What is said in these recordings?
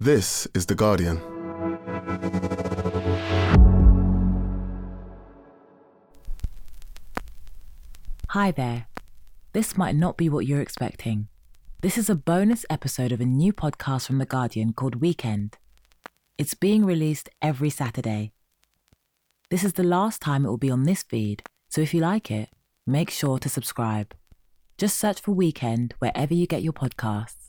This is The Guardian. Hi there. This might not be what you're expecting. This is a bonus episode of a new podcast from The Guardian called Weekend. It's being released every Saturday. This is the last time it will be on this feed, so if you like it, make sure to subscribe. Just search for Weekend wherever you get your podcasts.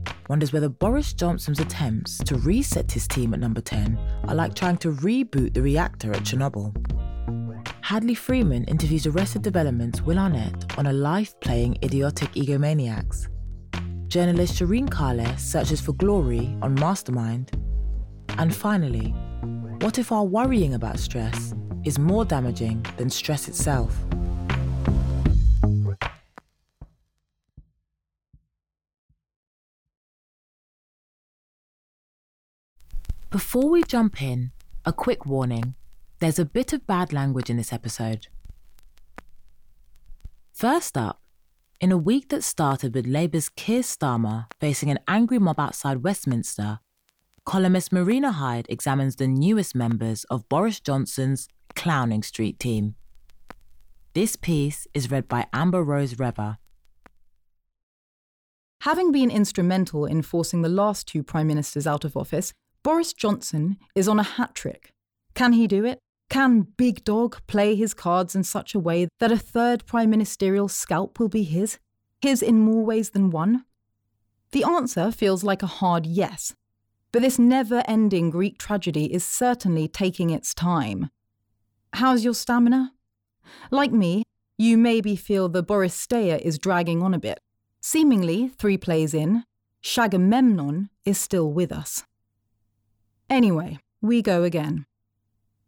wonders whether Boris Johnson's attempts to reset his team at number 10 are like trying to reboot the reactor at Chernobyl. Hadley Freeman interviews Arrested Development's Will Arnett on a life playing idiotic egomaniacs. Journalist Sirin Kale searches for glory on Mastermind. And finally, what if our worrying about stress is more damaging than stress itself? Before we jump in, a quick warning. There's a bit of bad language in this episode. First up, in a week that started with Labour's Keir Starmer facing an angry mob outside Westminster, columnist Marina Hyde examines the newest members of Boris Johnson's Clowning Street team. This piece is read by Amber Rose Revah. Having been instrumental in forcing the last two prime ministers out of office, Boris Johnson is on a hat trick. Can he do it? Can Big Dog play his cards in such a way that a third prime ministerial scalp will be his? His in more ways than one? The answer feels like a hard yes. But this never ending Greek tragedy is certainly taking its time. How's your stamina? Like me, you maybe feel the Boris Stayer is dragging on a bit. Seemingly, three plays in, Shagamemnon is still with us. Anyway, we go again.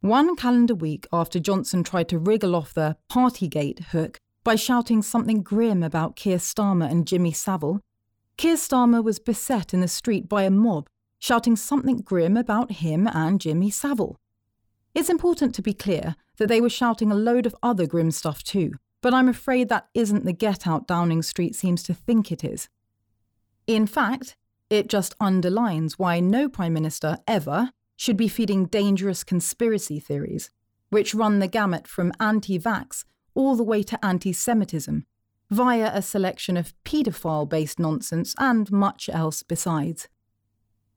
One calendar week after Johnson tried to wriggle off the Partygate hook by shouting something grim about Keir Starmer and Jimmy Savile, Keir Starmer was beset in the street by a mob shouting something grim about him and Jimmy Savile. It's important to be clear that they were shouting a load of other grim stuff too, but I'm afraid that isn't the get out Downing Street seems to think it is. In fact, it just underlines why no Prime Minister ever should be feeding dangerous conspiracy theories, which run the gamut from anti vax all the way to anti Semitism, via a selection of paedophile based nonsense and much else besides.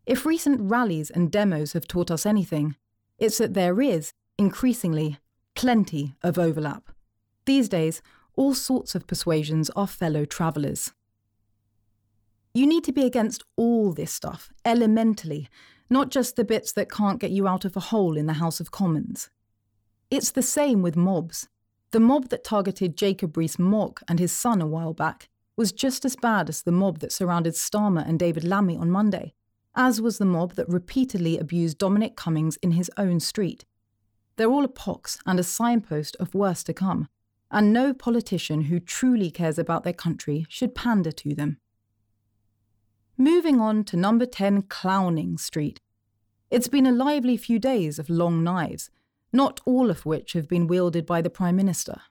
If recent rallies and demos have taught us anything, it's that there is, increasingly, plenty of overlap. These days, all sorts of persuasions are fellow travellers. You need to be against all this stuff, elementally, not just the bits that can't get you out of a hole in the House of Commons. It's the same with mobs. The mob that targeted Jacob Rees-Mogg and his son a while back was just as bad as the mob that surrounded Starmer and David Lammy on Monday, as was the mob that repeatedly abused Dominic Cummings in his own street. They're all a pox and a signpost of worse to come, and no politician who truly cares about their country should pander to them. Moving on to number 10 Clowning Street. It's been a lively few days of long knives, not all of which have been wielded by the Prime Minister.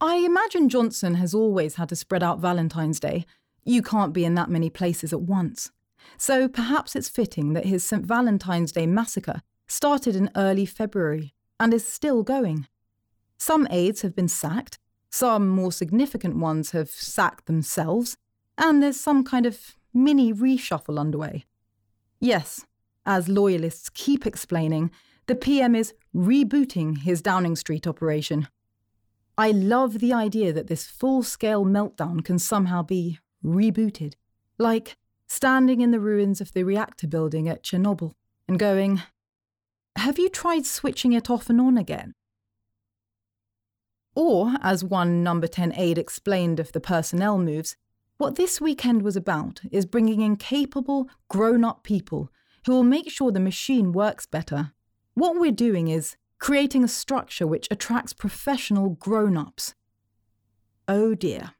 I imagine Johnson has always had to spread out Valentine's Day. You can't be in that many places at once. So perhaps it's fitting that his St. Valentine's Day massacre started in early February and is still going. Some aides have been sacked, some more significant ones have sacked themselves, and there's some kind of mini reshuffle underway. Yes, as loyalists keep explaining, the PM is rebooting his Downing Street operation. I love the idea that this full scale meltdown can somehow be rebooted, like standing in the ruins of the reactor building at Chernobyl and going, Have you tried switching it off and on again? Or, as one number 10 aide explained of the personnel moves, What this weekend was about is bringing in capable, grown up people who will make sure the machine works better. What we're doing is creating a structure which attracts professional grown ups. Oh dear.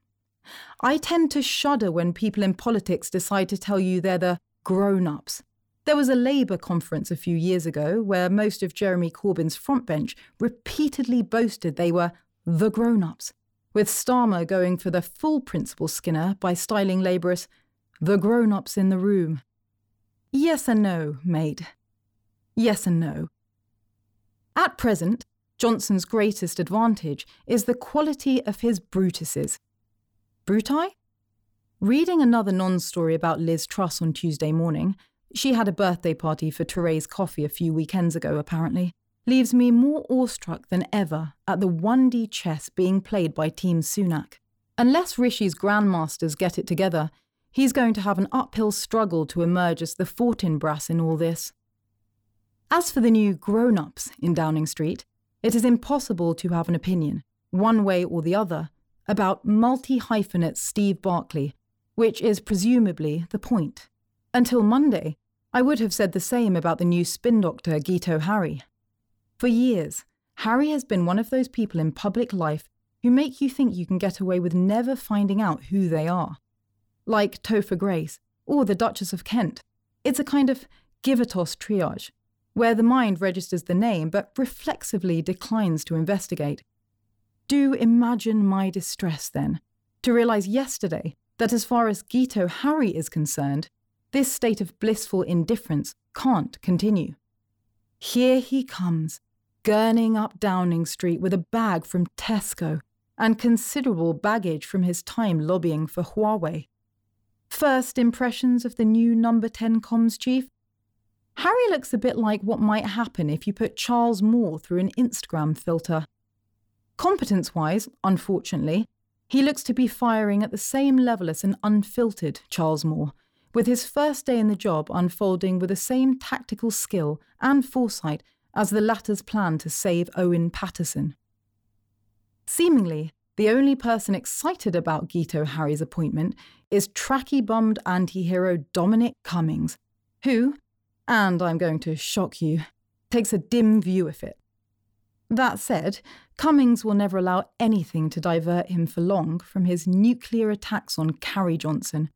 I tend to shudder when people in politics decide to tell you they're the grown ups. There was a Labour conference a few years ago where most of Jeremy Corbyn's frontbench repeatedly boasted they were the grown ups, with Starmer going for the full principal Skinner by styling Labour as the grown ups in the room. Yes and no, mate. Yes and no. At present, Johnson's greatest advantage is the quality of his Brutuses. Bruti? Reading another non story about Liz Truss on Tuesday morning, she had a birthday party for Therese Coffey a few weekends ago, apparently, leaves me more awestruck than ever at the 1D chess being played by Team Sunak. Unless Rishi's grandmasters get it together, he's going to have an uphill struggle to emerge as the Fortinbras in all this. As for the new grown ups in Downing Street, it is impossible to have an opinion, one way or the other, about multi hyphenate Steve Barclay, which is presumably the point. Until Monday, I would have said the same about the new spin doctor Guto Harri. For years, Harri has been one of those people in public life who make you think you can get away with never finding out who they are. Like Topher Grace or the Duchess of Kent. It's a kind of toss triage where the mind registers the name but reflexively declines to investigate. Do imagine my distress, then, to realise yesterday that as far as Guto Harri is concerned, this state of blissful indifference can't continue. Here he comes, gurning up Downing Street with a bag from Tesco and considerable baggage from his time lobbying for Huawei. First impressions of the new number 10 comms chief Harri looks a bit like what might happen if you put Charles Moore through an Instagram filter. Competence wise, unfortunately, he looks to be firing at the same level as an unfiltered Charles Moore, with his first day in the job unfolding with the same tactical skill and foresight as the latter's plan to save Owen Paterson. Seemingly, the only person excited about Guto Harri's appointment is tracky bummed anti hero Dominic Cummings, who, and I'm going to shock you, takes a dim view of it. That said, Cummings will never allow anything to divert him for long from his nuclear attacks on Carrie Johnson,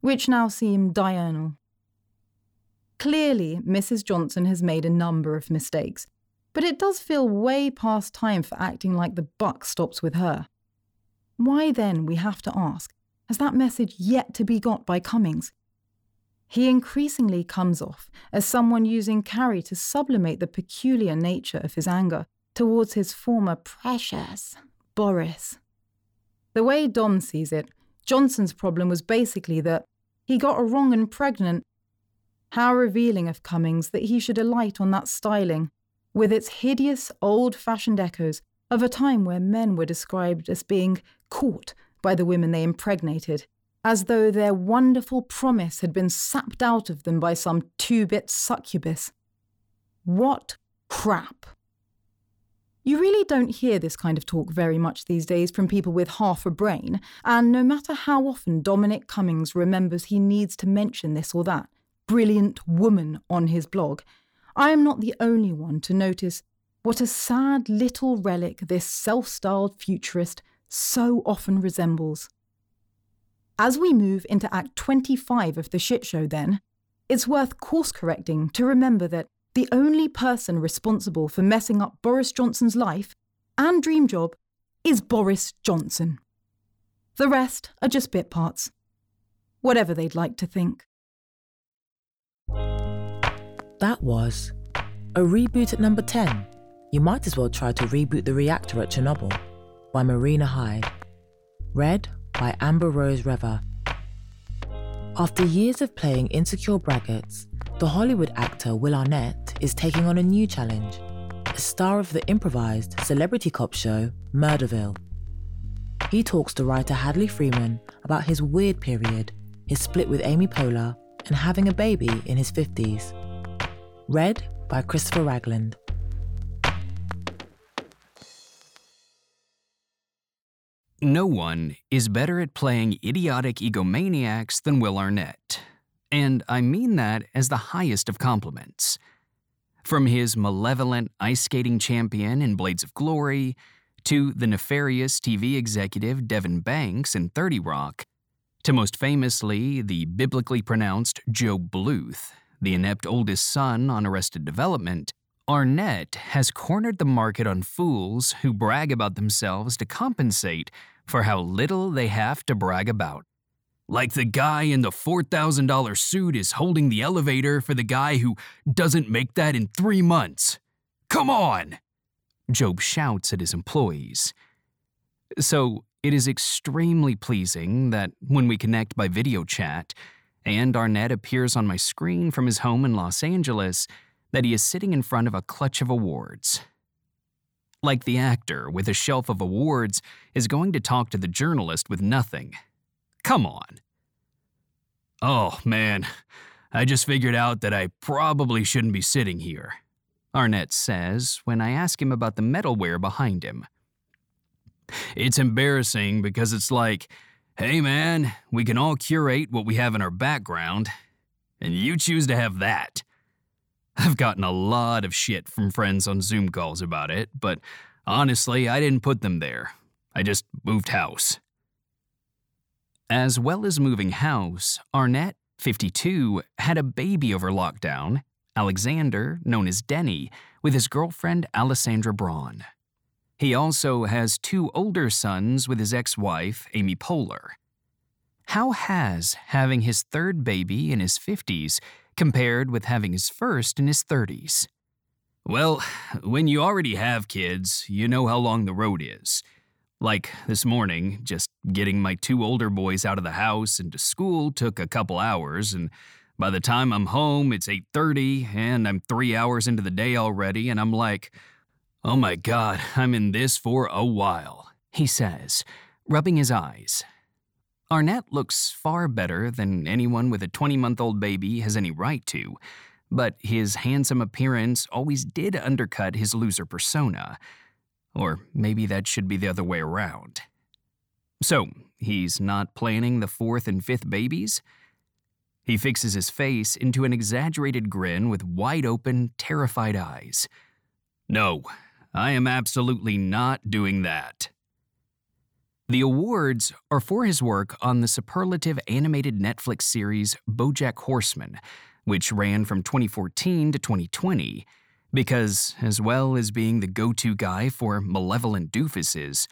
which now seem diurnal. Clearly, Mrs. Johnson has made a number of mistakes, but it does feel way past time for acting like the buck stops with her. Why then, we have to ask, has that message yet to be got by Cummings? He increasingly comes off as someone using Carrie to sublimate the peculiar nature of his anger towards his former precious, Boris. The way Dom sees it, Johnson's problem was basically that he got her wrong and pregnant. How revealing of Cummings that he should alight on that styling, with its hideous old fashioned echoes of a time where men were described as being caught by the women they impregnated as though their wonderful promise had been sapped out of them by some two bit succubus. What crap! You really don't hear this kind of talk very much these days from people with half a brain, and no matter how often Dominic Cummings remembers he needs to mention this or that brilliant woman on his blog, I am not the only one to notice what a sad little relic this self styled futurist so often resembles. As we move into Act 25 of the shit show, then, it's worth course correcting to remember that the only person responsible for messing up Boris Johnson's life and dream job is Boris Johnson. The rest are just bit parts. Whatever they'd like to think. That was a reboot at number 10. You might as well try to reboot the reactor at Chernobyl by Marina Hyde. Read by Amber Rose Revah. After years of playing insecure braggarts, the Hollywood actor Will Arnett is taking on a new challenge a star of the improvised celebrity cop show Murderville. He talks to writer Hadley Freeman about his weird period, his split with Amy Poehler, and having a baby in his 50s. Read by Christopher Ragland. No one is better at playing idiotic egomaniacs than Will Arnett, and I mean that as the highest of compliments. From his malevolent ice skating champion in Blades of Glory, to the nefarious TV executive Devon Banks in 30 Rock, to most famously the biblically pronounced Gob Bluth, the inept oldest son on Arrested Development, Arnett has cornered the market on fools who brag about themselves to compensate for how little they have to brag about. Like the guy in the $4,000 suit is holding the elevator for the guy who doesn't make that in three months. Come on! Gob shouts at his employees. So, it is extremely pleasing that when we connect by video chat, and Arnett appears on my screen from his home in Los Angeles, that he is sitting in front of a clutch of awards. Like the actor with a shelf of awards is going to talk to the journalist with nothing. Come on. Oh, man, I just figured out that I probably shouldn't be sitting here, Arnett says when I ask him about the metalware behind him. It's embarrassing because it's like, hey man, we can all curate what we have in our background, and you choose to have that. I've gotten a lot of shit from friends on Zoom calls about it, but honestly, I didn't put them there. I just moved house. As well as moving house, Arnett, 52, had a baby over lockdown, Alexander, known as Denny, with his girlfriend Alessandra Brawn. He also has two older sons with his ex wife, Amy Poehler. How has having his third baby in his 50s compared with having his first in his 30s? Well, when you already have kids, you know how long the road is. Like this morning, just getting my two older boys out of the house and to school took a couple hours, and by the time I'm home, it's 8:30 and I'm 3 hours into the day already and I'm like, "Oh my god, I'm in this for a while." He says, rubbing his eyes Arnett looks far better than anyone with a 20 month old baby has any right to, but his handsome appearance always did undercut his loser persona. Or maybe that should be the other way around. So, he's not planning the fourth and fifth babies? He fixes his face into an exaggerated grin with wide open, terrified eyes. No, I am absolutely not doing that. The awards are for his work on the superlative animated Netflix series Bojack Horseman, which ran from 2014 to 2020, because, as well as being the go to guy for malevolent doofuses,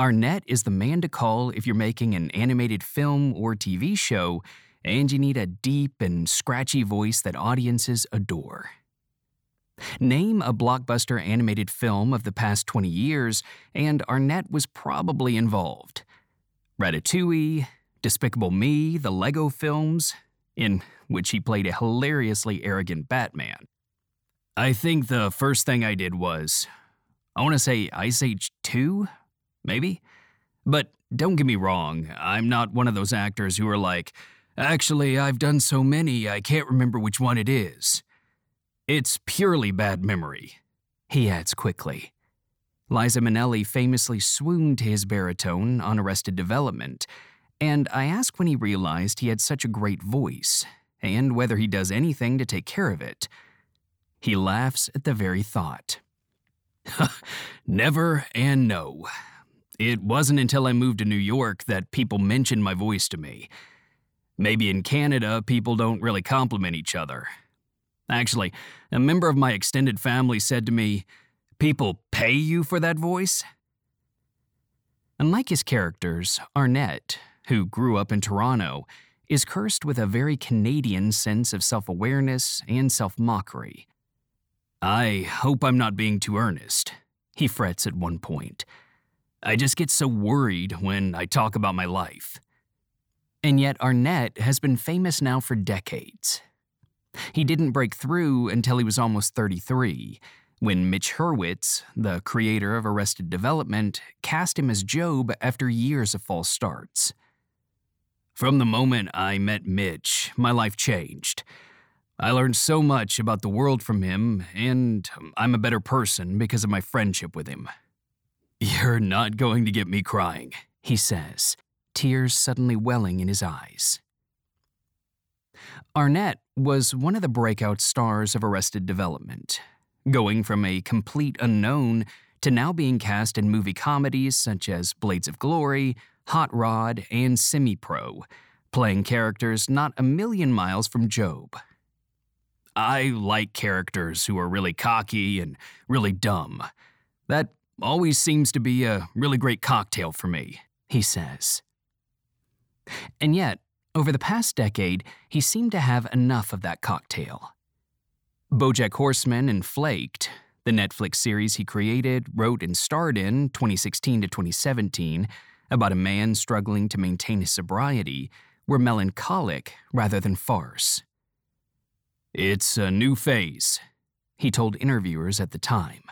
Arnett is the man to call if you're making an animated film or TV show and you need a deep and scratchy voice that audiences adore. Name a blockbuster animated film of the past 20 years, and Arnett was probably involved. Ratatouille, Despicable Me, the Lego films, in which he played a hilariously arrogant Batman. I think the first thing I did was, I want to say Ice Age 2, maybe? But don't get me wrong, I'm not one of those actors who are like, actually, I've done so many, I can't remember which one it is. It's purely bad memory, he adds quickly. Liza Minnelli famously swooned to his baritone on Arrested Development, and I ask when he realized he had such a great voice, and whether he does anything to take care of it. He laughs at the very thought. Never and no. It wasn't until I moved to New York that people mentioned my voice to me. Maybe in Canada, people don't really compliment each other, Actually, a member of my extended family said to me, People pay you for that voice? Unlike his characters, Arnett, who grew up in Toronto, is cursed with a very Canadian sense of self awareness and self mockery. I hope I'm not being too earnest, he frets at one point. I just get so worried when I talk about my life. And yet, Arnett has been famous now for decades, he didn't break through until he was almost 33, when Mitch Hurwitz, the creator of Arrested Development, cast him as Gob after years of false starts. From the moment I met Mitch, my life changed. I learned so much about the world from him, and I'm a better person because of my friendship with him. You're not going to get me crying, he says, tears suddenly welling in his eyes. Arnett was one of the breakout stars of Arrested Development, going from a complete unknown to now being cast in movie comedies such as Blades of Glory, Hot Rod, and Semi Pro, playing characters not a million miles from Gob. I like characters who are really cocky and really dumb. That always seems to be a really great cocktail for me, he says. And yet, over the past decade, he seemed to have enough of that cocktail. Bojack Horseman and Flaked, the Netflix series he created, wrote, and starred in 2016 to 2017, about a man struggling to maintain his sobriety, were melancholic rather than farce. It's a new phase, he told interviewers at the time.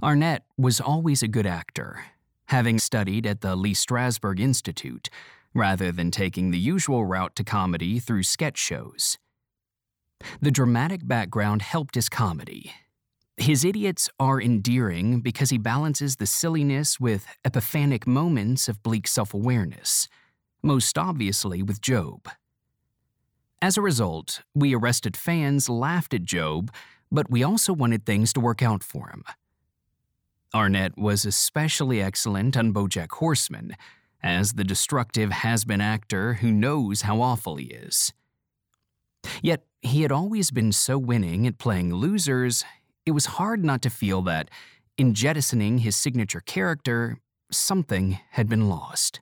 Arnett was always a good actor, having studied at the Lee Strasberg Institute, rather than taking the usual route to comedy through sketch shows. The dramatic background helped his comedy. His idiots are endearing because he balances the silliness with epiphanic moments of bleak self awareness, most obviously with Gob. As a result, we arrested fans laughed at Gob, but we also wanted things to work out for him. Arnett was especially excellent on Bojack Horseman, as the destructive has been actor who knows how awful he is. Yet, he had always been so winning at playing losers, it was hard not to feel that, in jettisoning his signature character, something had been lost.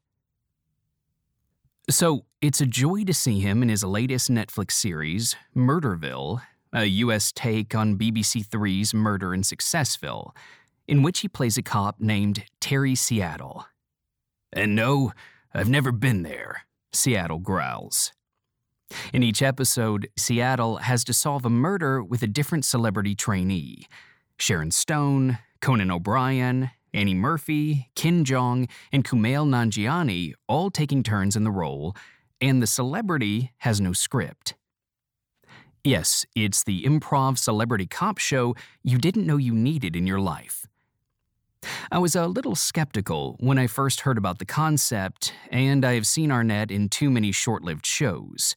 So, it's a joy to see him in his latest Netflix series, Murderville, a US take on BBC Three's Murder in Successville, in which he plays a cop named Terry Seattle. And no, I've never been there, Seattle growls. In each episode, Seattle has to solve a murder with a different celebrity trainee Sharon Stone, Conan O'Brien, Annie Murphy, Ken Jeong, and Kumail Nanjiani all taking turns in the role, and the celebrity has no script. Yes, it's the improv celebrity cop show you didn't know you needed in your life. I was a little skeptical when I first heard about the concept, and I have seen Arnett in too many short lived shows.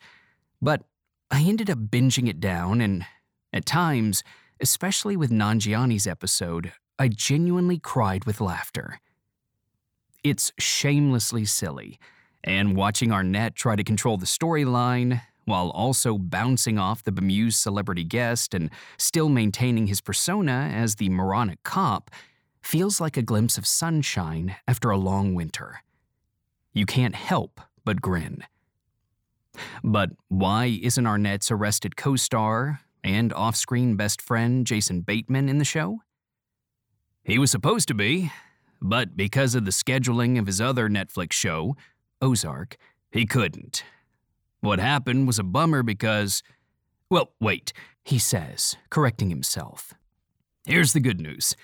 But I ended up binging it down, and at times, especially with Nanjiani's episode, I genuinely cried with laughter. It's shamelessly silly, and watching Arnett try to control the storyline, while also bouncing off the bemused celebrity guest and still maintaining his persona as the moronic cop, feels like a glimpse of sunshine after a long winter. You can't help but grin. But why isn't Arnett's arrested co star and off screen best friend Jason Bateman in the show? He was supposed to be, but because of the scheduling of his other Netflix show, Ozark, he couldn't. What happened was a bummer because. Well, wait, he says, correcting himself. Here's the good news.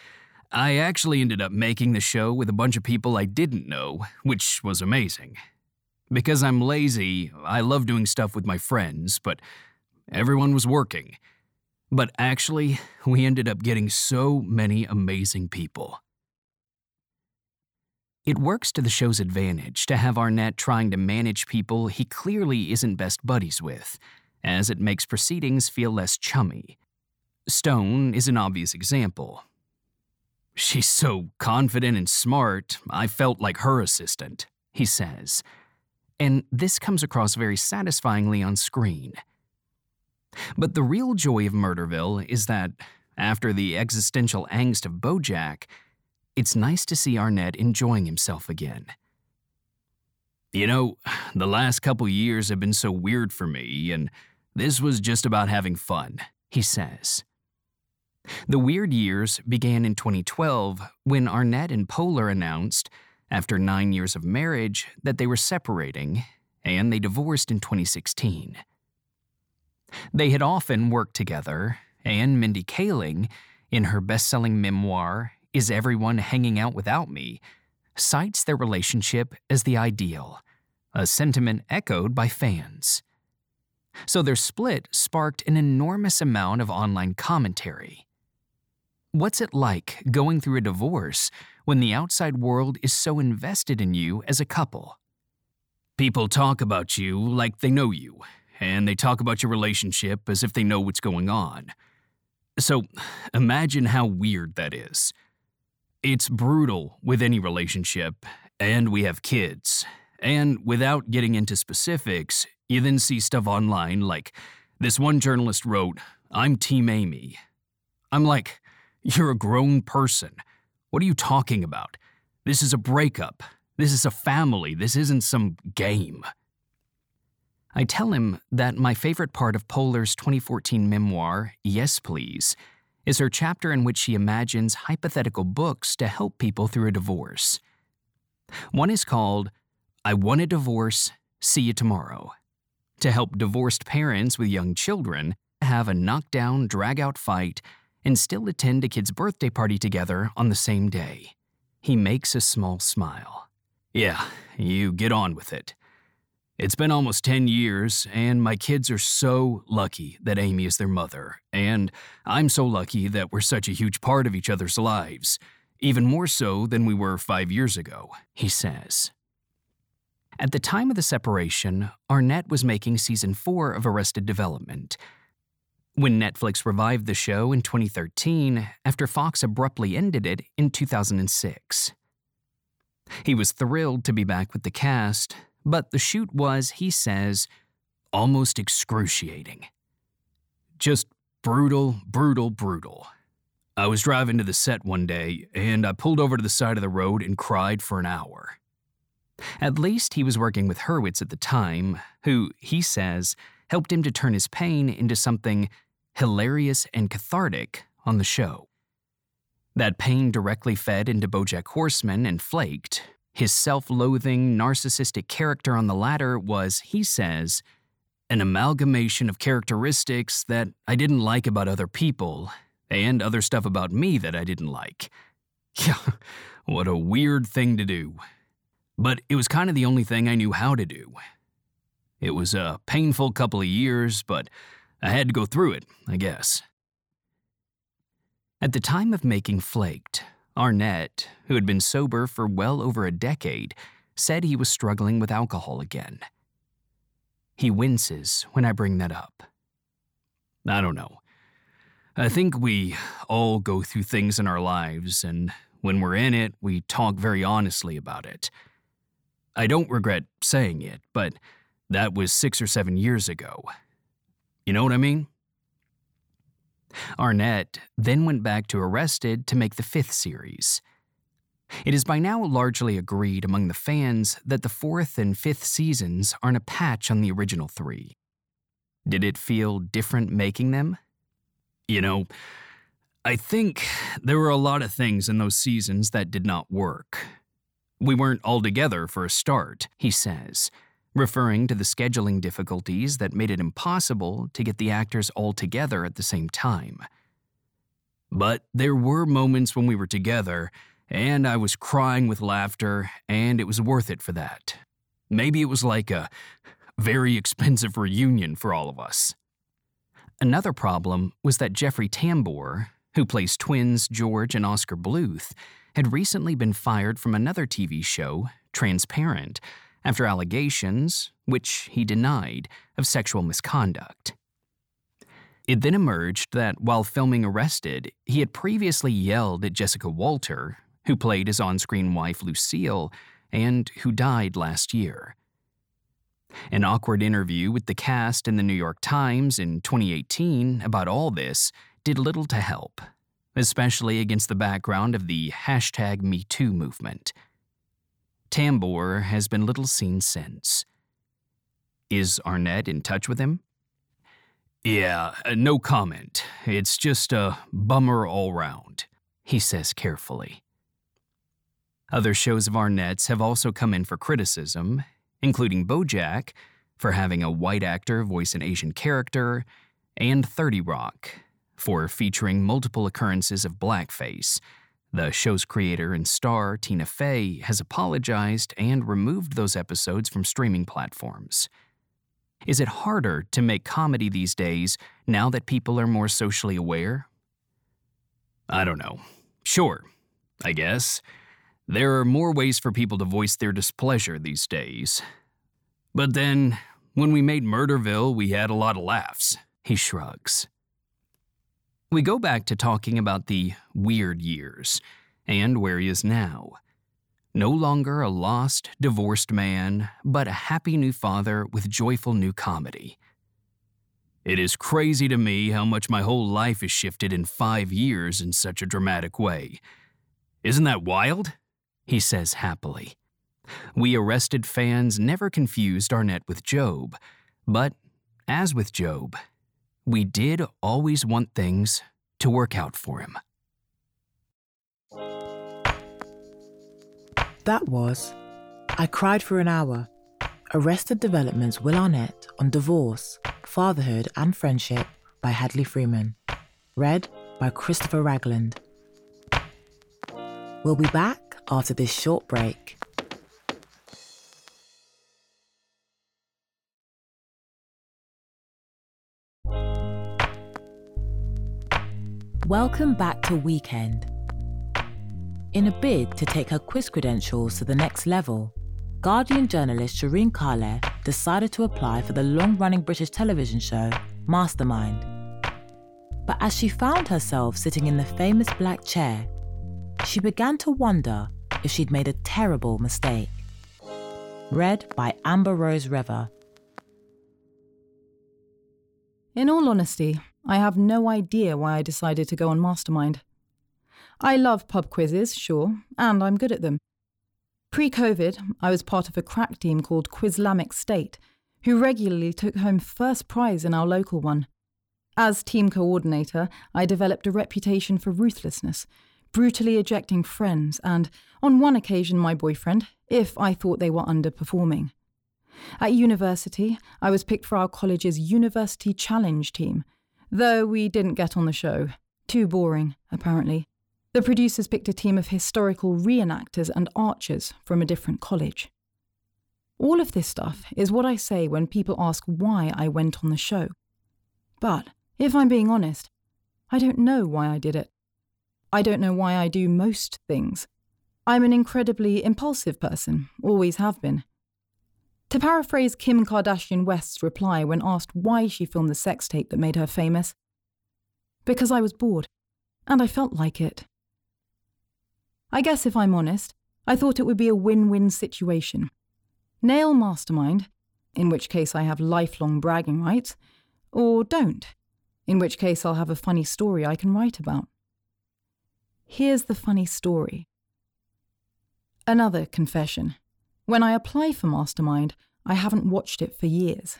I actually ended up making the show with a bunch of people I didn't know, which was amazing. Because I'm lazy, I love doing stuff with my friends, but everyone was working. But actually, we ended up getting so many amazing people. It works to the show's advantage to have Arnett trying to manage people he clearly isn't best buddies with, as it makes proceedings feel less chummy. Stone is an obvious example, She's so confident and smart, I felt like her assistant, he says. And this comes across very satisfyingly on screen. But the real joy of Murderville is that, after the existential angst of Bojack, it's nice to see Arnett enjoying himself again. You know, the last couple years have been so weird for me, and this was just about having fun, he says. The weird years began in 2012 when Arnett and Poehler announced, after nine years of marriage, that they were separating, and they divorced in 2016. They had often worked together, and Mindy Kaling, in her best selling memoir, Is Everyone Hanging Out Without Me, cites their relationship as the ideal, a sentiment echoed by fans. So their split sparked an enormous amount of online commentary. What's it like going through a divorce when the outside world is so invested in you as a couple. People talk about you like they know you, and they talk about your relationship as if they know what's going on. So imagine how weird that is. It's brutal with any relationship, and we have kids. And without getting into specifics, you then see stuff online like this one journalist wrote, I'm Team Amy. I'm like, you're a grown person. What are you talking about? This is a breakup. This is a family. This isn't some game. I tell him that my favorite part of Poehler's 2014 memoir, Yes Please, is her chapter in which she imagines hypothetical books to help people through a divorce. One is called I Want a Divorce, See You Tomorrow, to help divorced parents with young children have a knockdown, drag out fight and still attend a kid's birthday party together on the same day. He makes a small smile. Yeah, you get on with it. It's been almost 10 years, and my kids are so lucky that Amy is their mother, and I'm so lucky that we're such a huge part of each other's lives, even more so than we were five years ago, he says. At the time of the separation, Arnett was making season four of Arrested Development. When Netflix revived the show in 2013 after Fox abruptly ended it in 2006. He was thrilled to be back with the cast, but the shoot was, he says, almost excruciating. Just brutal, brutal, brutal. I was driving to the set one day, and I pulled over to the side of the road and cried for an hour. At least he was working with Hurwitz at the time, who, he says, helped him to turn his pain into something hilarious and cathartic on the show. That pain directly fed into Bojack Horseman and Flaked, his self loathing, narcissistic character on the latter was, he says, an amalgamation of characteristics that I didn't like about other people, and other stuff about me that I didn't like. Yeah, what a weird thing to do. But it was kind of the only thing I knew how to do. It was a painful couple of years, but I had to go through it, I guess. At the time of making Flaked, Arnett, who had been sober for well over a decade, said he was struggling with alcohol again. He winces when I bring that up. I don't know. I think we all go through things in our lives, and when we're in it, we talk very honestly about it. I don't regret saying it, but that was six or seven years ago. You know what I mean? Arnett then went back to Arrested to make the fifth series. It is by now largely agreed among the fans that the fourth and fifth seasons aren't a patch on the original three. Did it feel different making them? You know, I think there were a lot of things in those seasons that did not work. We weren't all together for a start, he says referring to the scheduling difficulties that made it impossible to get the actors all together at the same time. But there were moments when we were together, and I was crying with laughter, and it was worth it for that. Maybe it was like a very expensive reunion for all of us. Another problem was that Jeffrey Tambor, who plays twins George and Oscar Bluth, had recently been fired from another TV show, Transparent, after allegations, which he denied, of sexual misconduct. It then emerged that while filming Arrested, he had previously yelled at Jessica Walter, who played his on screen wife Lucille, and who died last year. An awkward interview with the cast in the New York Times in 2018 about all this did little to help, especially against the background of the hashtag MeToo movement. Tambor has been little seen since. Is Arnett in touch with him? Yeah, uh, no comment. It's just a bummer all round, he says carefully. Other shows of Arnett's have also come in for criticism, including Bojack for having a white actor voice an Asian character, and 30 Rock for featuring multiple occurrences of blackface the show's creator and star, Tina Fey, has apologized and removed those episodes from streaming platforms. Is it harder to make comedy these days now that people are more socially aware? I don't know. Sure, I guess. There are more ways for people to voice their displeasure these days. But then, when we made Murderville, we had a lot of laughs. He shrugs. We go back to talking about the weird years and where he is now. No longer a lost, divorced man, but a happy new father with joyful new comedy. It is crazy to me how much my whole life has shifted in five years in such a dramatic way. Isn't that wild? He says happily. We arrested fans never confused Arnett with Gob, but as with Gob, we did always want things to work out for him. That was I Cried for an Hour, Arrested Development's Will Arnett on Divorce, Fatherhood and Friendship by Hadley Freeman. Read by Christopher Ragland. We'll be back after this short break. Welcome back to Weekend. In a bid to take her quiz credentials to the next level, Guardian journalist Sirin Kale decided to apply for the long running British television show Mastermind. But as she found herself sitting in the famous black chair, she began to wonder if she'd made a terrible mistake. Read by Amber Rose Revah. In all honesty, I have no idea why I decided to go on Mastermind. I love pub quizzes, sure, and I'm good at them. Pre COVID, I was part of a crack team called Quizlamic State, who regularly took home first prize in our local one. As team coordinator, I developed a reputation for ruthlessness, brutally ejecting friends and, on one occasion, my boyfriend, if I thought they were underperforming. At university, I was picked for our college's University Challenge team, though we didn't get on the show. Too boring, apparently. The producers picked a team of historical reenactors and archers from a different college. All of this stuff is what I say when people ask why I went on the show. But, if I'm being honest, I don't know why I did it. I don't know why I do most things. I'm an incredibly impulsive person, always have been. To paraphrase Kim Kardashian West's reply when asked why she filmed the sex tape that made her famous, because I was bored, and I felt like it. I guess if I'm honest, I thought it would be a win win situation. Nail Mastermind, in which case I have lifelong bragging rights, or don't, in which case I'll have a funny story I can write about. Here's the funny story. Another confession. When I apply for Mastermind, I haven't watched it for years.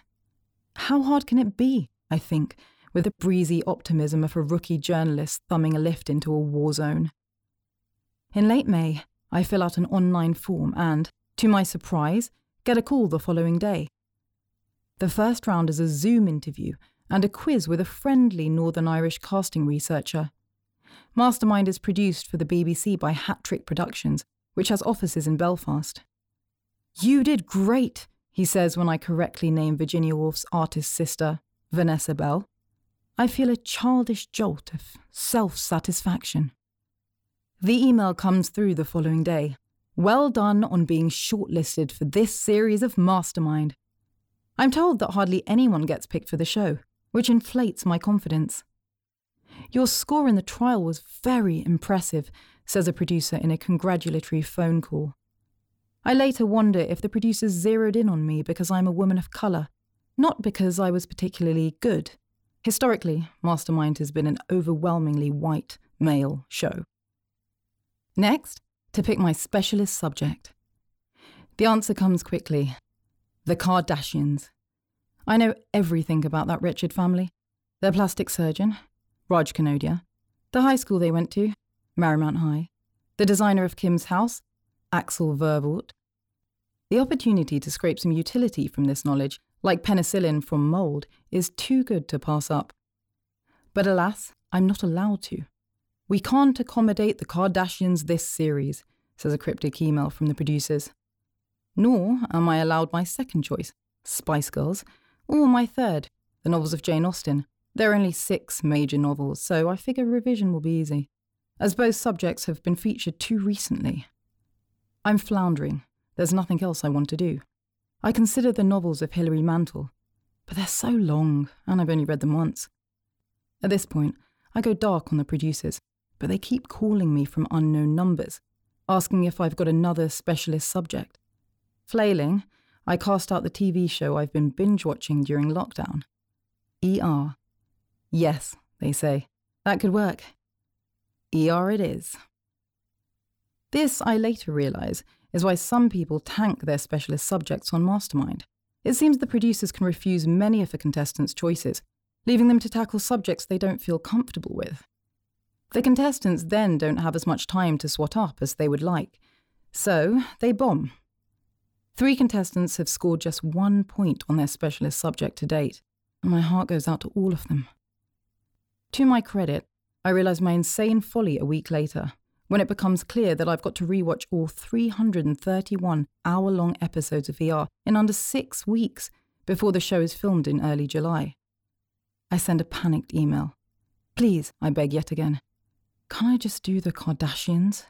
How hard can it be, I think, with the breezy optimism of a rookie journalist thumbing a lift into a war zone? In late May, I fill out an online form and, to my surprise, get a call the following day. The first round is a Zoom interview and a quiz with a friendly Northern Irish casting researcher. Mastermind is produced for the BBC by Hat Trick Productions, which has offices in Belfast. You did great, he says when I correctly name Virginia Woolf's artist sister, Vanessa Bell. I feel a childish jolt of self satisfaction. The email comes through the following day. Well done on being shortlisted for this series of Mastermind. I'm told that hardly anyone gets picked for the show, which inflates my confidence. Your score in the trial was very impressive, says a producer in a congratulatory phone call. I later wonder if the producers zeroed in on me because I'm a woman of colour, not because I was particularly good. Historically, Mastermind has been an overwhelmingly white male show. Next, to pick my specialist subject. The answer comes quickly the Kardashians. I know everything about that wretched family their plastic surgeon, Raj Kanodia, the high school they went to, Marymount High, the designer of Kim's house, Axel Vervoordt. The opportunity to scrape some utility from this knowledge, like penicillin from mould, is too good to pass up. But alas, I'm not allowed to. We can't accommodate the Kardashians this series, says a cryptic email from the producers. Nor am I allowed my second choice, Spice Girls, or my third, the novels of Jane Austen. There are only six major novels, so I figure revision will be easy, as both subjects have been featured too recently. I'm floundering. There's nothing else I want to do. I consider the novels of Hilary Mantel, but they're so long, and I've only read them once. At this point, I go dark on the producers, but they keep calling me from unknown numbers, asking if I've got another specialist subject. Flailing, I cast out the TV show I've been binge watching during lockdown. ER. Yes, they say. That could work. ER it is. This, I later realise, is why some people tank their specialist subjects on Mastermind. It seems the producers can refuse many of the contestants' choices, leaving them to tackle subjects they don't feel comfortable with. The contestants then don't have as much time to swat up as they would like, so they bomb. Three contestants have scored just one point on their specialist subject to date, and my heart goes out to all of them. To my credit, I realised my insane folly a week later when it becomes clear that I've got to rewatch all 331 hour long episodes of ER in under six weeks before the show is filmed in early July. I send a panicked email. Please, I beg yet again, can I just do the Kardashians?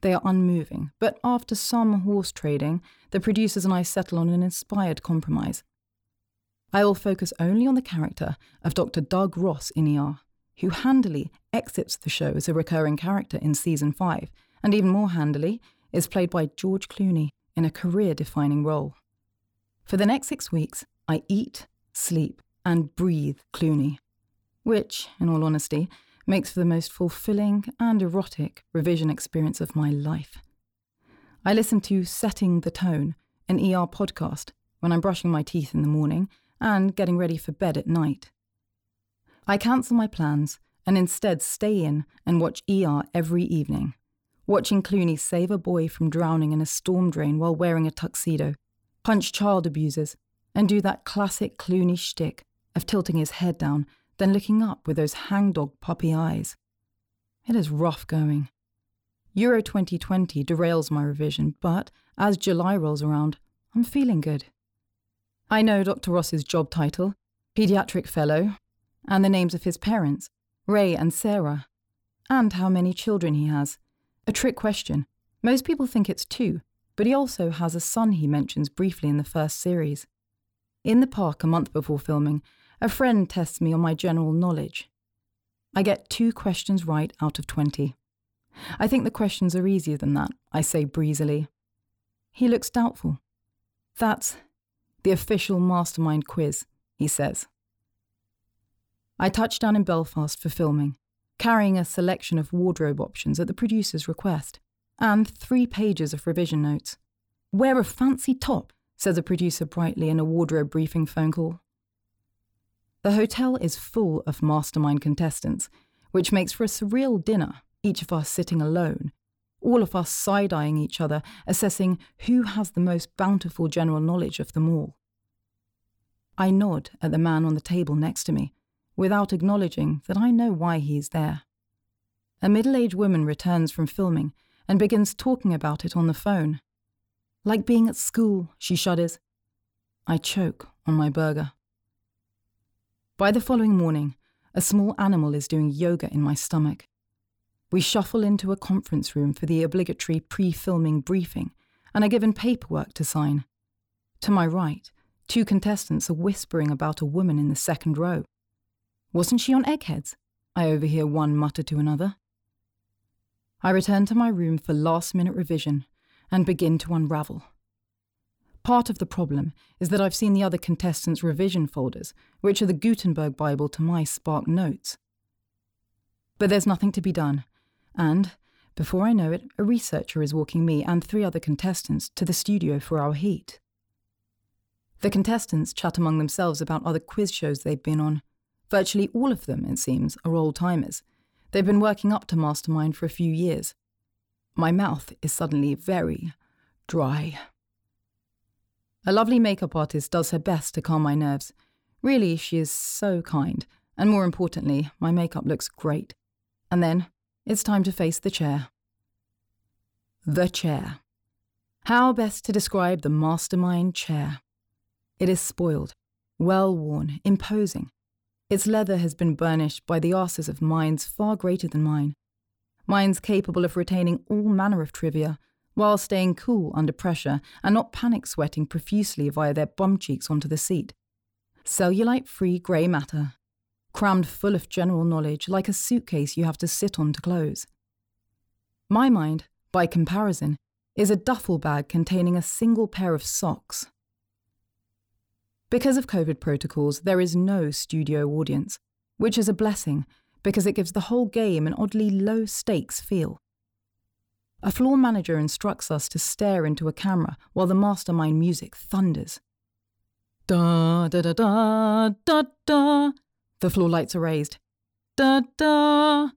They are unmoving, but after some horse trading, the producers and I settle on an inspired compromise. I will focus only on the character of Dr. Doug Ross in ER, who handily exits the show as a recurring character in season 5, and even more handily, is played by George Clooney in a career defining role. For the next six weeks, I eat, sleep, and breathe Clooney, which, in all honesty, makes for the most fulfilling and erotic revision experience of my life. I listen to Setting the Tone, an ER podcast, when I'm brushing my teeth in the morning and getting ready for bed at night. I cancel my plans and instead stay in and watch ER every evening, watching Clooney save a boy from drowning in a storm drain while wearing a tuxedo, punch child abusers, and do that classic Clooney shtick of tilting his head down, then looking up with those hangdog puppy eyes. It is rough going. Euro 2020 derails my revision, but as July rolls around, I'm feeling good. I know Dr. Ross's job title, Pediatric Fellow, and the names of his parents, Ray and Sarah, and how many children he has. A trick question. Most people think it's two, but he also has a son he mentions briefly in the first series. In the park a month before filming, a friend tests me on my general knowledge. I get two questions right out of 20. I think the questions are easier than that, I say breezily. He looks doubtful. That's the official mastermind quiz, he says. I touched down in Belfast for filming, carrying a selection of wardrobe options at the producer's request, and three pages of revision notes. Wear a fancy top, says a producer brightly in a wardrobe briefing phone call. The hotel is full of mastermind contestants, which makes for a surreal dinner, each of us sitting alone, all of us side eyeing each other, assessing who has the most bountiful general knowledge of them all. I nod at the man on the table next to me, without acknowledging that I know why he is there. A middle aged woman returns from filming and begins talking about it on the phone. Like being at school, she shudders. I choke on my burger. By the following morning, a small animal is doing yoga in my stomach. We shuffle into a conference room for the obligatory pre filming briefing and are given paperwork to sign. To my right, two contestants are whispering about a woman in the second row. Wasn't she on eggheads? I overhear one mutter to another. I return to my room for last minute revision and begin to unravel. Part of the problem is that I've seen the other contestants' revision folders, which are the Gutenberg Bible to my Spark notes. But there's nothing to be done, and, before I know it, a researcher is walking me and three other contestants to the studio for our heat. The contestants chat among themselves about other quiz shows they've been on. Virtually all of them, it seems, are old timers. They've been working up to Mastermind for a few years. My mouth is suddenly very dry. A lovely makeup artist does her best to calm my nerves. Really, she is so kind, and more importantly, my makeup looks great. And then it's time to face the chair. The chair. How best to describe the mastermind chair? It is spoiled, well worn, imposing. Its leather has been burnished by the arses of minds far greater than mine. Minds capable of retaining all manner of trivia, while staying cool under pressure and not panic sweating profusely via their bum cheeks onto the seat. Cellulite free grey matter, crammed full of general knowledge like a suitcase you have to sit on to close. My mind, by comparison, is a duffel bag containing a single pair of socks. Because of COVID protocols, there is no studio audience, which is a blessing because it gives the whole game an oddly low stakes feel. A floor manager instructs us to stare into a camera while the mastermind music thunders. Da da da da da da. The floor lights are raised. Da da.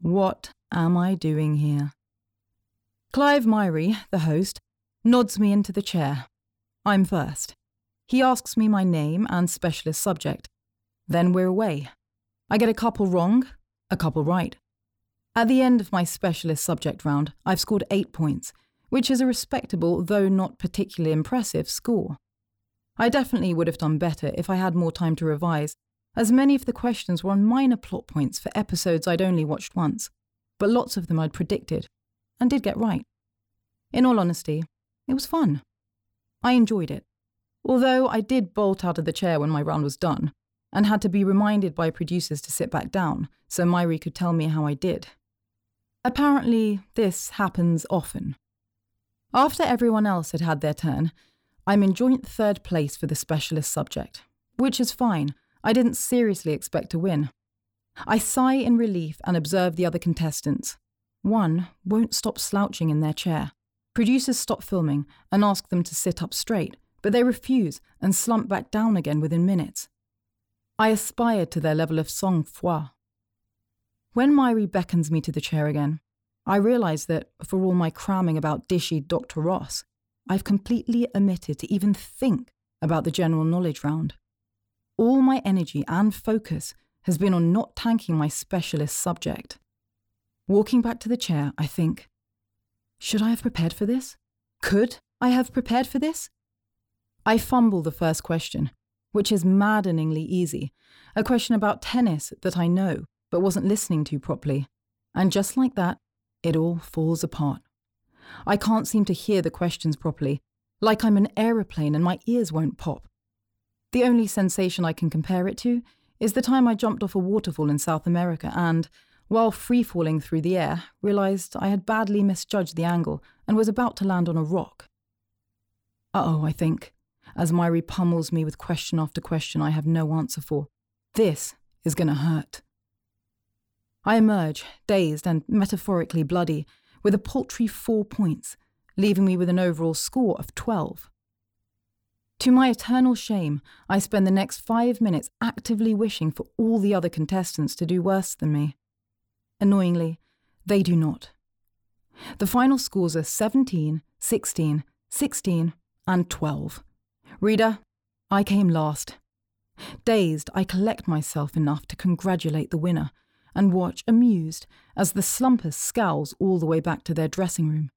What am I doing here? Clive Myrie, the host, nods me into the chair. I'm first. He asks me my name and specialist subject. Then we're away. I get a couple wrong, a couple right. At the end of my specialist subject round, I've scored eight points, which is a respectable, though not particularly impressive, score. I definitely would have done better if I had more time to revise, as many of the questions were on minor plot points for episodes I'd only watched once, but lots of them I'd predicted, and did get right. In all honesty, it was fun. I enjoyed it, although I did bolt out of the chair when my round was done, and had to be reminded by producers to sit back down so Myrie could tell me how I did. Apparently, this happens often. After everyone else had had their turn, I'm in joint third place for the specialist subject, which is fine. I didn't seriously expect to win. I sigh in relief and observe the other contestants. One won't stop slouching in their chair. Producers stop filming and ask them to sit up straight, but they refuse and slump back down again within minutes. I aspire to their level of sang froid. When Myrie beckons me to the chair again, I realise that, for all my cramming about dishy Dr. Ross, I've completely omitted to even think about the general knowledge round. All my energy and focus has been on not tanking my specialist subject. Walking back to the chair, I think, should I have prepared for this? Could I have prepared for this? I fumble the first question, which is maddeningly easy, a question about tennis that I know but wasn't listening to properly. And just like that, it all falls apart. I can't seem to hear the questions properly, like I'm an aeroplane and my ears won't pop. The only sensation I can compare it to is the time I jumped off a waterfall in South America and, while free falling through the air, realised I had badly misjudged the angle and was about to land on a rock. Uh oh, I think, as Myrie pummels me with question after question I have no answer for. This is going to hurt. I emerge, dazed and metaphorically bloody, with a paltry four points, leaving me with an overall score of 12. To my eternal shame, I spend the next five minutes actively wishing for all the other contestants to do worse than me. Annoyingly, they do not. The final scores are 17, 16, 16, and 12. Reader, I came last. Dazed, I collect myself enough to congratulate the winner and watch amused as the slumpers scowls all the way back to their dressing room.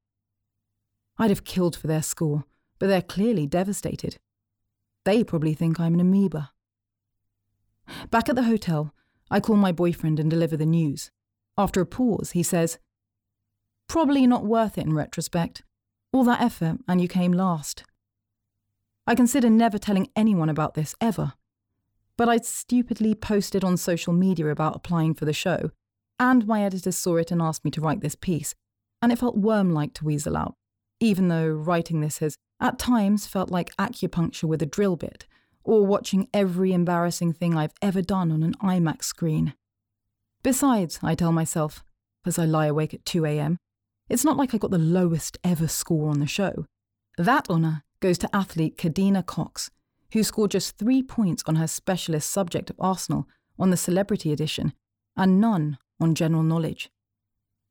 I'd have killed for their score, but they're clearly devastated. They probably think I'm an amoeba. Back at the hotel, I call my boyfriend and deliver the news. After a pause, he says, Probably not worth it in retrospect. All that effort, and you came last. I consider never telling anyone about this ever but I'd stupidly posted on social media about applying for the show, and my editor saw it and asked me to write this piece, and it felt worm like to weasel out, even though writing this has, at times, felt like acupuncture with a drill bit, or watching every embarrassing thing I've ever done on an IMAX screen. Besides, I tell myself, as I lie awake at 2 am, it's not like I got the lowest ever score on the show. That honour goes to athlete Kadeena Cox, who scored just three points on her specialist subject of Arsenal on the celebrity edition and none on general knowledge.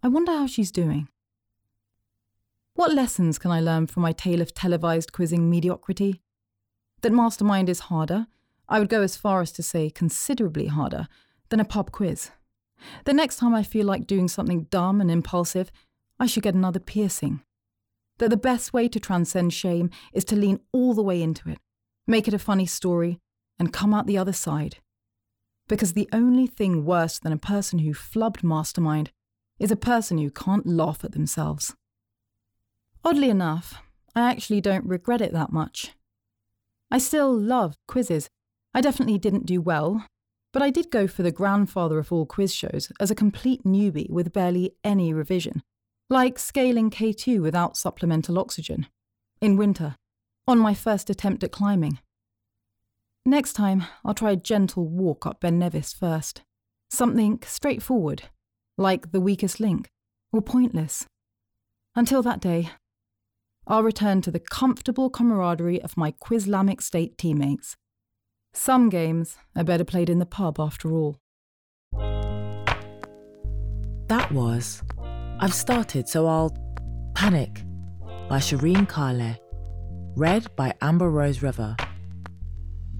I wonder how she's doing. What lessons can I learn from my tale of televised quizzing mediocrity? That Mastermind is harder, I would go as far as to say considerably harder, than a pub quiz. The next time I feel like doing something dumb and impulsive, I should get another piercing. That the best way to transcend shame is to lean all the way into it make it a funny story, and come out the other side. Because the only thing worse than a person who flubbed Mastermind is a person who can't laugh at themselves. Oddly enough, I actually don't regret it that much. I still love quizzes. I definitely didn't do well, but I did go for the grandfather of all quiz shows as a complete newbie with barely any revision, like scaling K2 without supplemental oxygen, in winter, on my first attempt at climbing. Next time, I'll try a gentle walk up Ben Nevis first. Something straightforward, like the weakest link, or pointless. Until that day, I'll return to the comfortable camaraderie of my Quizlamic State teammates. Some games are better played in the pub after all. That was I've Started So I'll Panic by Sirin Kale, read by Amber Rose Revah.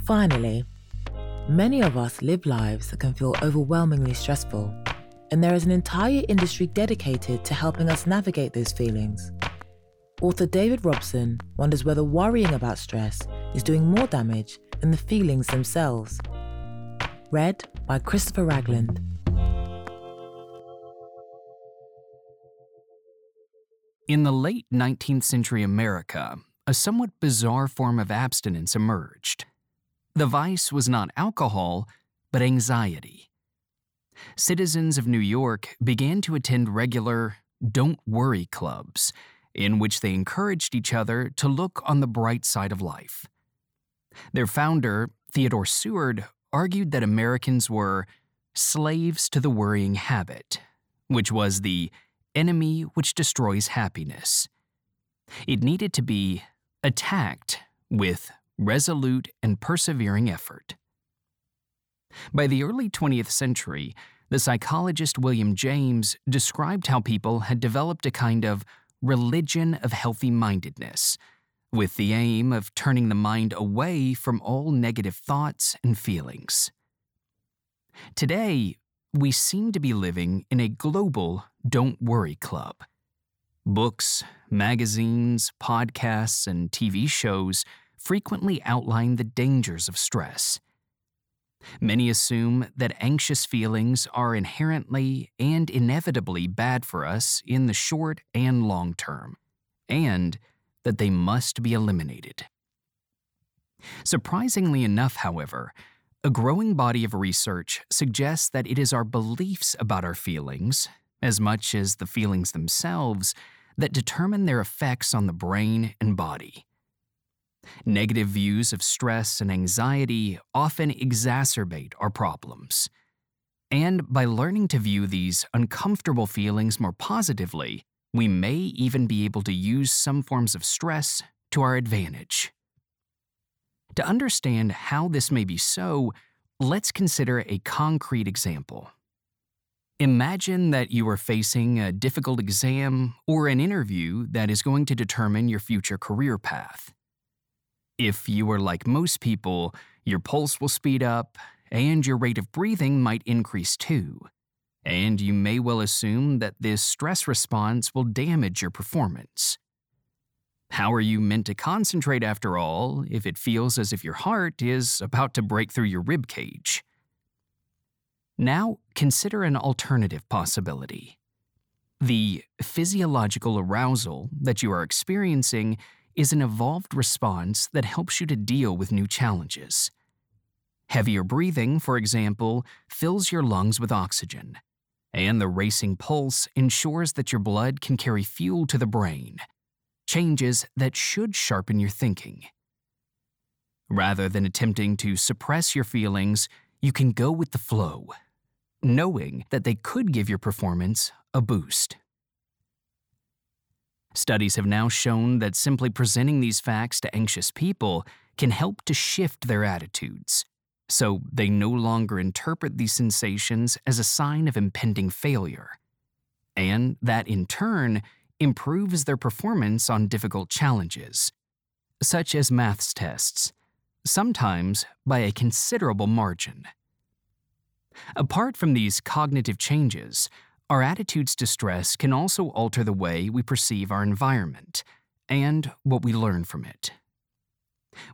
Finally, many of us live lives that can feel overwhelmingly stressful, and there is an entire industry dedicated to helping us navigate those feelings. Author David Robson wonders whether worrying about stress is doing more damage than the feelings themselves. Read by Christopher Ragland. In the late 19th century America, a somewhat bizarre form of abstinence emerged. The vice was not alcohol, but anxiety. Citizens of New York began to attend regular don't worry clubs in which they encouraged each other to look on the bright side of life. Their founder, Theodore Seward, argued that Americans were slaves to the worrying habit, which was the enemy which destroys happiness. It needed to be attacked with resolute and persevering effort. By the early 20th century, the psychologist William James described how people had developed a kind of religion of healthy mindedness, with the aim of turning the mind away from all negative thoughts and feelings. Today, we seem to be living in a global don't worry club. Books, magazines, podcasts, and TV shows frequently outline the dangers of stress Many assume that anxious feelings are inherently and inevitably bad for us in the short and long term, and that they must be eliminated. Surprisingly enough, however, a growing body of research suggests that it is our beliefs about our feelings, as much as the feelings themselves, that determine their effects on the brain and body. Negative views of stress and anxiety often exacerbate our problems. And by learning to view these uncomfortable feelings more positively, we may even be able to use some forms of stress to our advantage. To understand how this may be so, let's consider a concrete example. Imagine that you are facing a difficult exam or an interview that is going to determine your future career path. If you are like most people, your pulse will speed up and your rate of breathing might increase too. And you may well assume that this stress response will damage your performance. How are you meant to concentrate after all if it feels as if your heart is about to break through your rib cage? Now, consider an alternative possibility. The physiological arousal that you are experiencing is an evolved response that helps you to deal with new challenges. Heavier breathing, for example, fills your lungs with oxygen, and the racing pulse ensures that your blood can carry fuel to the brain, changes that should sharpen your thinking. Rather than attempting to suppress your feelings, you can go with the flow, knowing that they could give your performance a boost. Studies have now shown that simply presenting these facts to anxious people can help to shift their attitudes, so they no longer interpret these sensations as a sign of impending failure. And that, in turn, improves their performance on difficult challenges, such as maths tests, sometimes by a considerable margin. Apart from these cognitive changes, our attitudes to stress can also alter the way we perceive our environment and what we learn from it.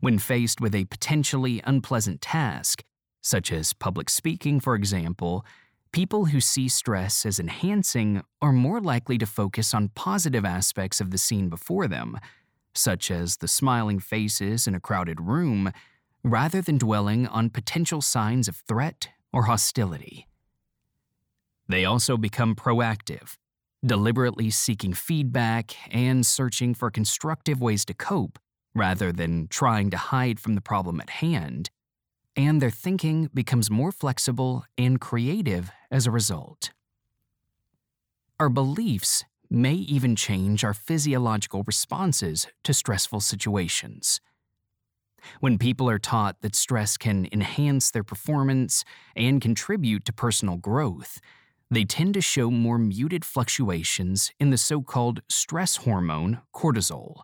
When faced with a potentially unpleasant task, such as public speaking, for example, people who see stress as enhancing are more likely to focus on positive aspects of the scene before them, such as the smiling faces in a crowded room, rather than dwelling on potential signs of threat or hostility. They also become proactive, deliberately seeking feedback and searching for constructive ways to cope rather than trying to hide from the problem at hand, and their thinking becomes more flexible and creative as a result. Our beliefs may even change our physiological responses to stressful situations. When people are taught that stress can enhance their performance and contribute to personal growth, they tend to show more muted fluctuations in the so called stress hormone cortisol,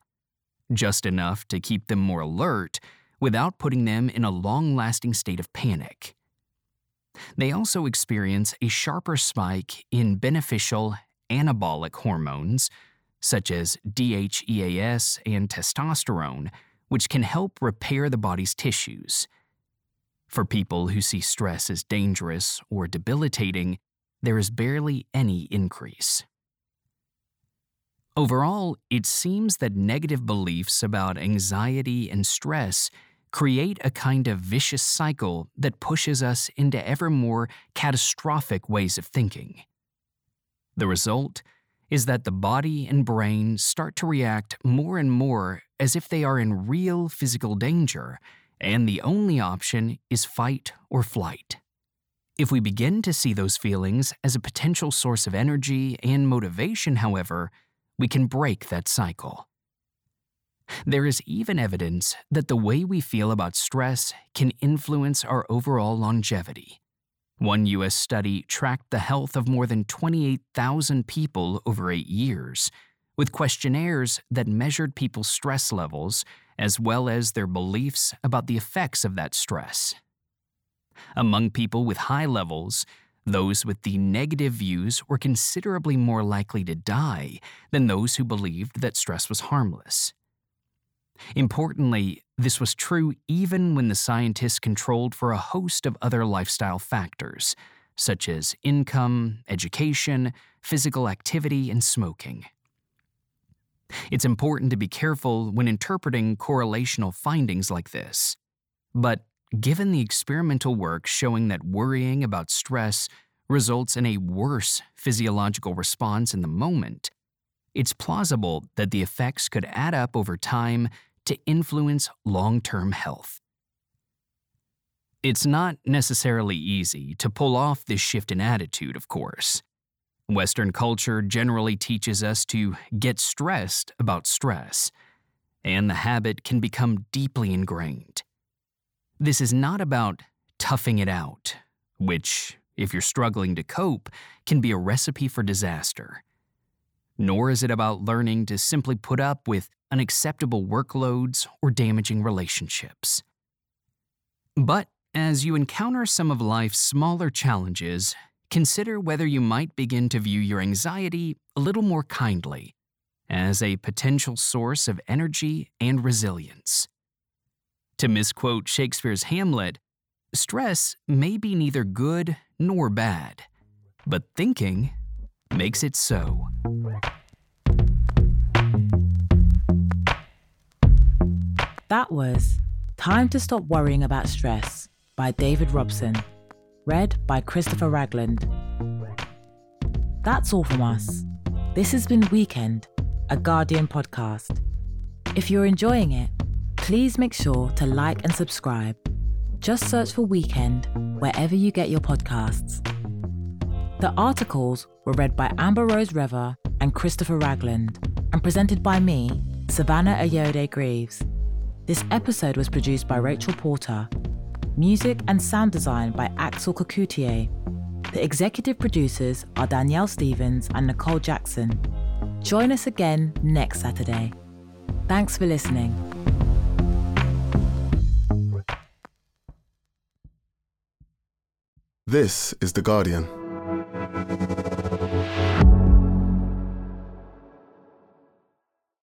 just enough to keep them more alert without putting them in a long lasting state of panic. They also experience a sharper spike in beneficial anabolic hormones, such as DHEAS and testosterone, which can help repair the body's tissues. For people who see stress as dangerous or debilitating, there is barely any increase. Overall, it seems that negative beliefs about anxiety and stress create a kind of vicious cycle that pushes us into ever more catastrophic ways of thinking. The result is that the body and brain start to react more and more as if they are in real physical danger, and the only option is fight or flight. If we begin to see those feelings as a potential source of energy and motivation, however, we can break that cycle. There is even evidence that the way we feel about stress can influence our overall longevity. One U.S. study tracked the health of more than 28,000 people over eight years, with questionnaires that measured people's stress levels as well as their beliefs about the effects of that stress. Among people with high levels, those with the negative views were considerably more likely to die than those who believed that stress was harmless. Importantly, this was true even when the scientists controlled for a host of other lifestyle factors, such as income, education, physical activity, and smoking. It's important to be careful when interpreting correlational findings like this. But Given the experimental work showing that worrying about stress results in a worse physiological response in the moment, it's plausible that the effects could add up over time to influence long term health. It's not necessarily easy to pull off this shift in attitude, of course. Western culture generally teaches us to get stressed about stress, and the habit can become deeply ingrained. This is not about toughing it out, which, if you're struggling to cope, can be a recipe for disaster. Nor is it about learning to simply put up with unacceptable workloads or damaging relationships. But as you encounter some of life's smaller challenges, consider whether you might begin to view your anxiety a little more kindly, as a potential source of energy and resilience. To misquote Shakespeare's Hamlet, stress may be neither good nor bad, but thinking makes it so. That was Time to Stop Worrying About Stress by David Robson, read by Christopher Ragland. That's all from us. This has been Weekend, a Guardian podcast. If you're enjoying it, please make sure to like and subscribe. Just search for Weekend wherever you get your podcasts. The articles were read by Amber Rose Revah and Christopher Ragland and presented by me, Savannah Ayoade Greaves. This episode was produced by Rachel Porter. Music and sound design by Axel Kacoutié. The executive producers are Danielle Stevens and Nicole Jackson. Join us again next Saturday. Thanks for listening. This is The Guardian. Thank you.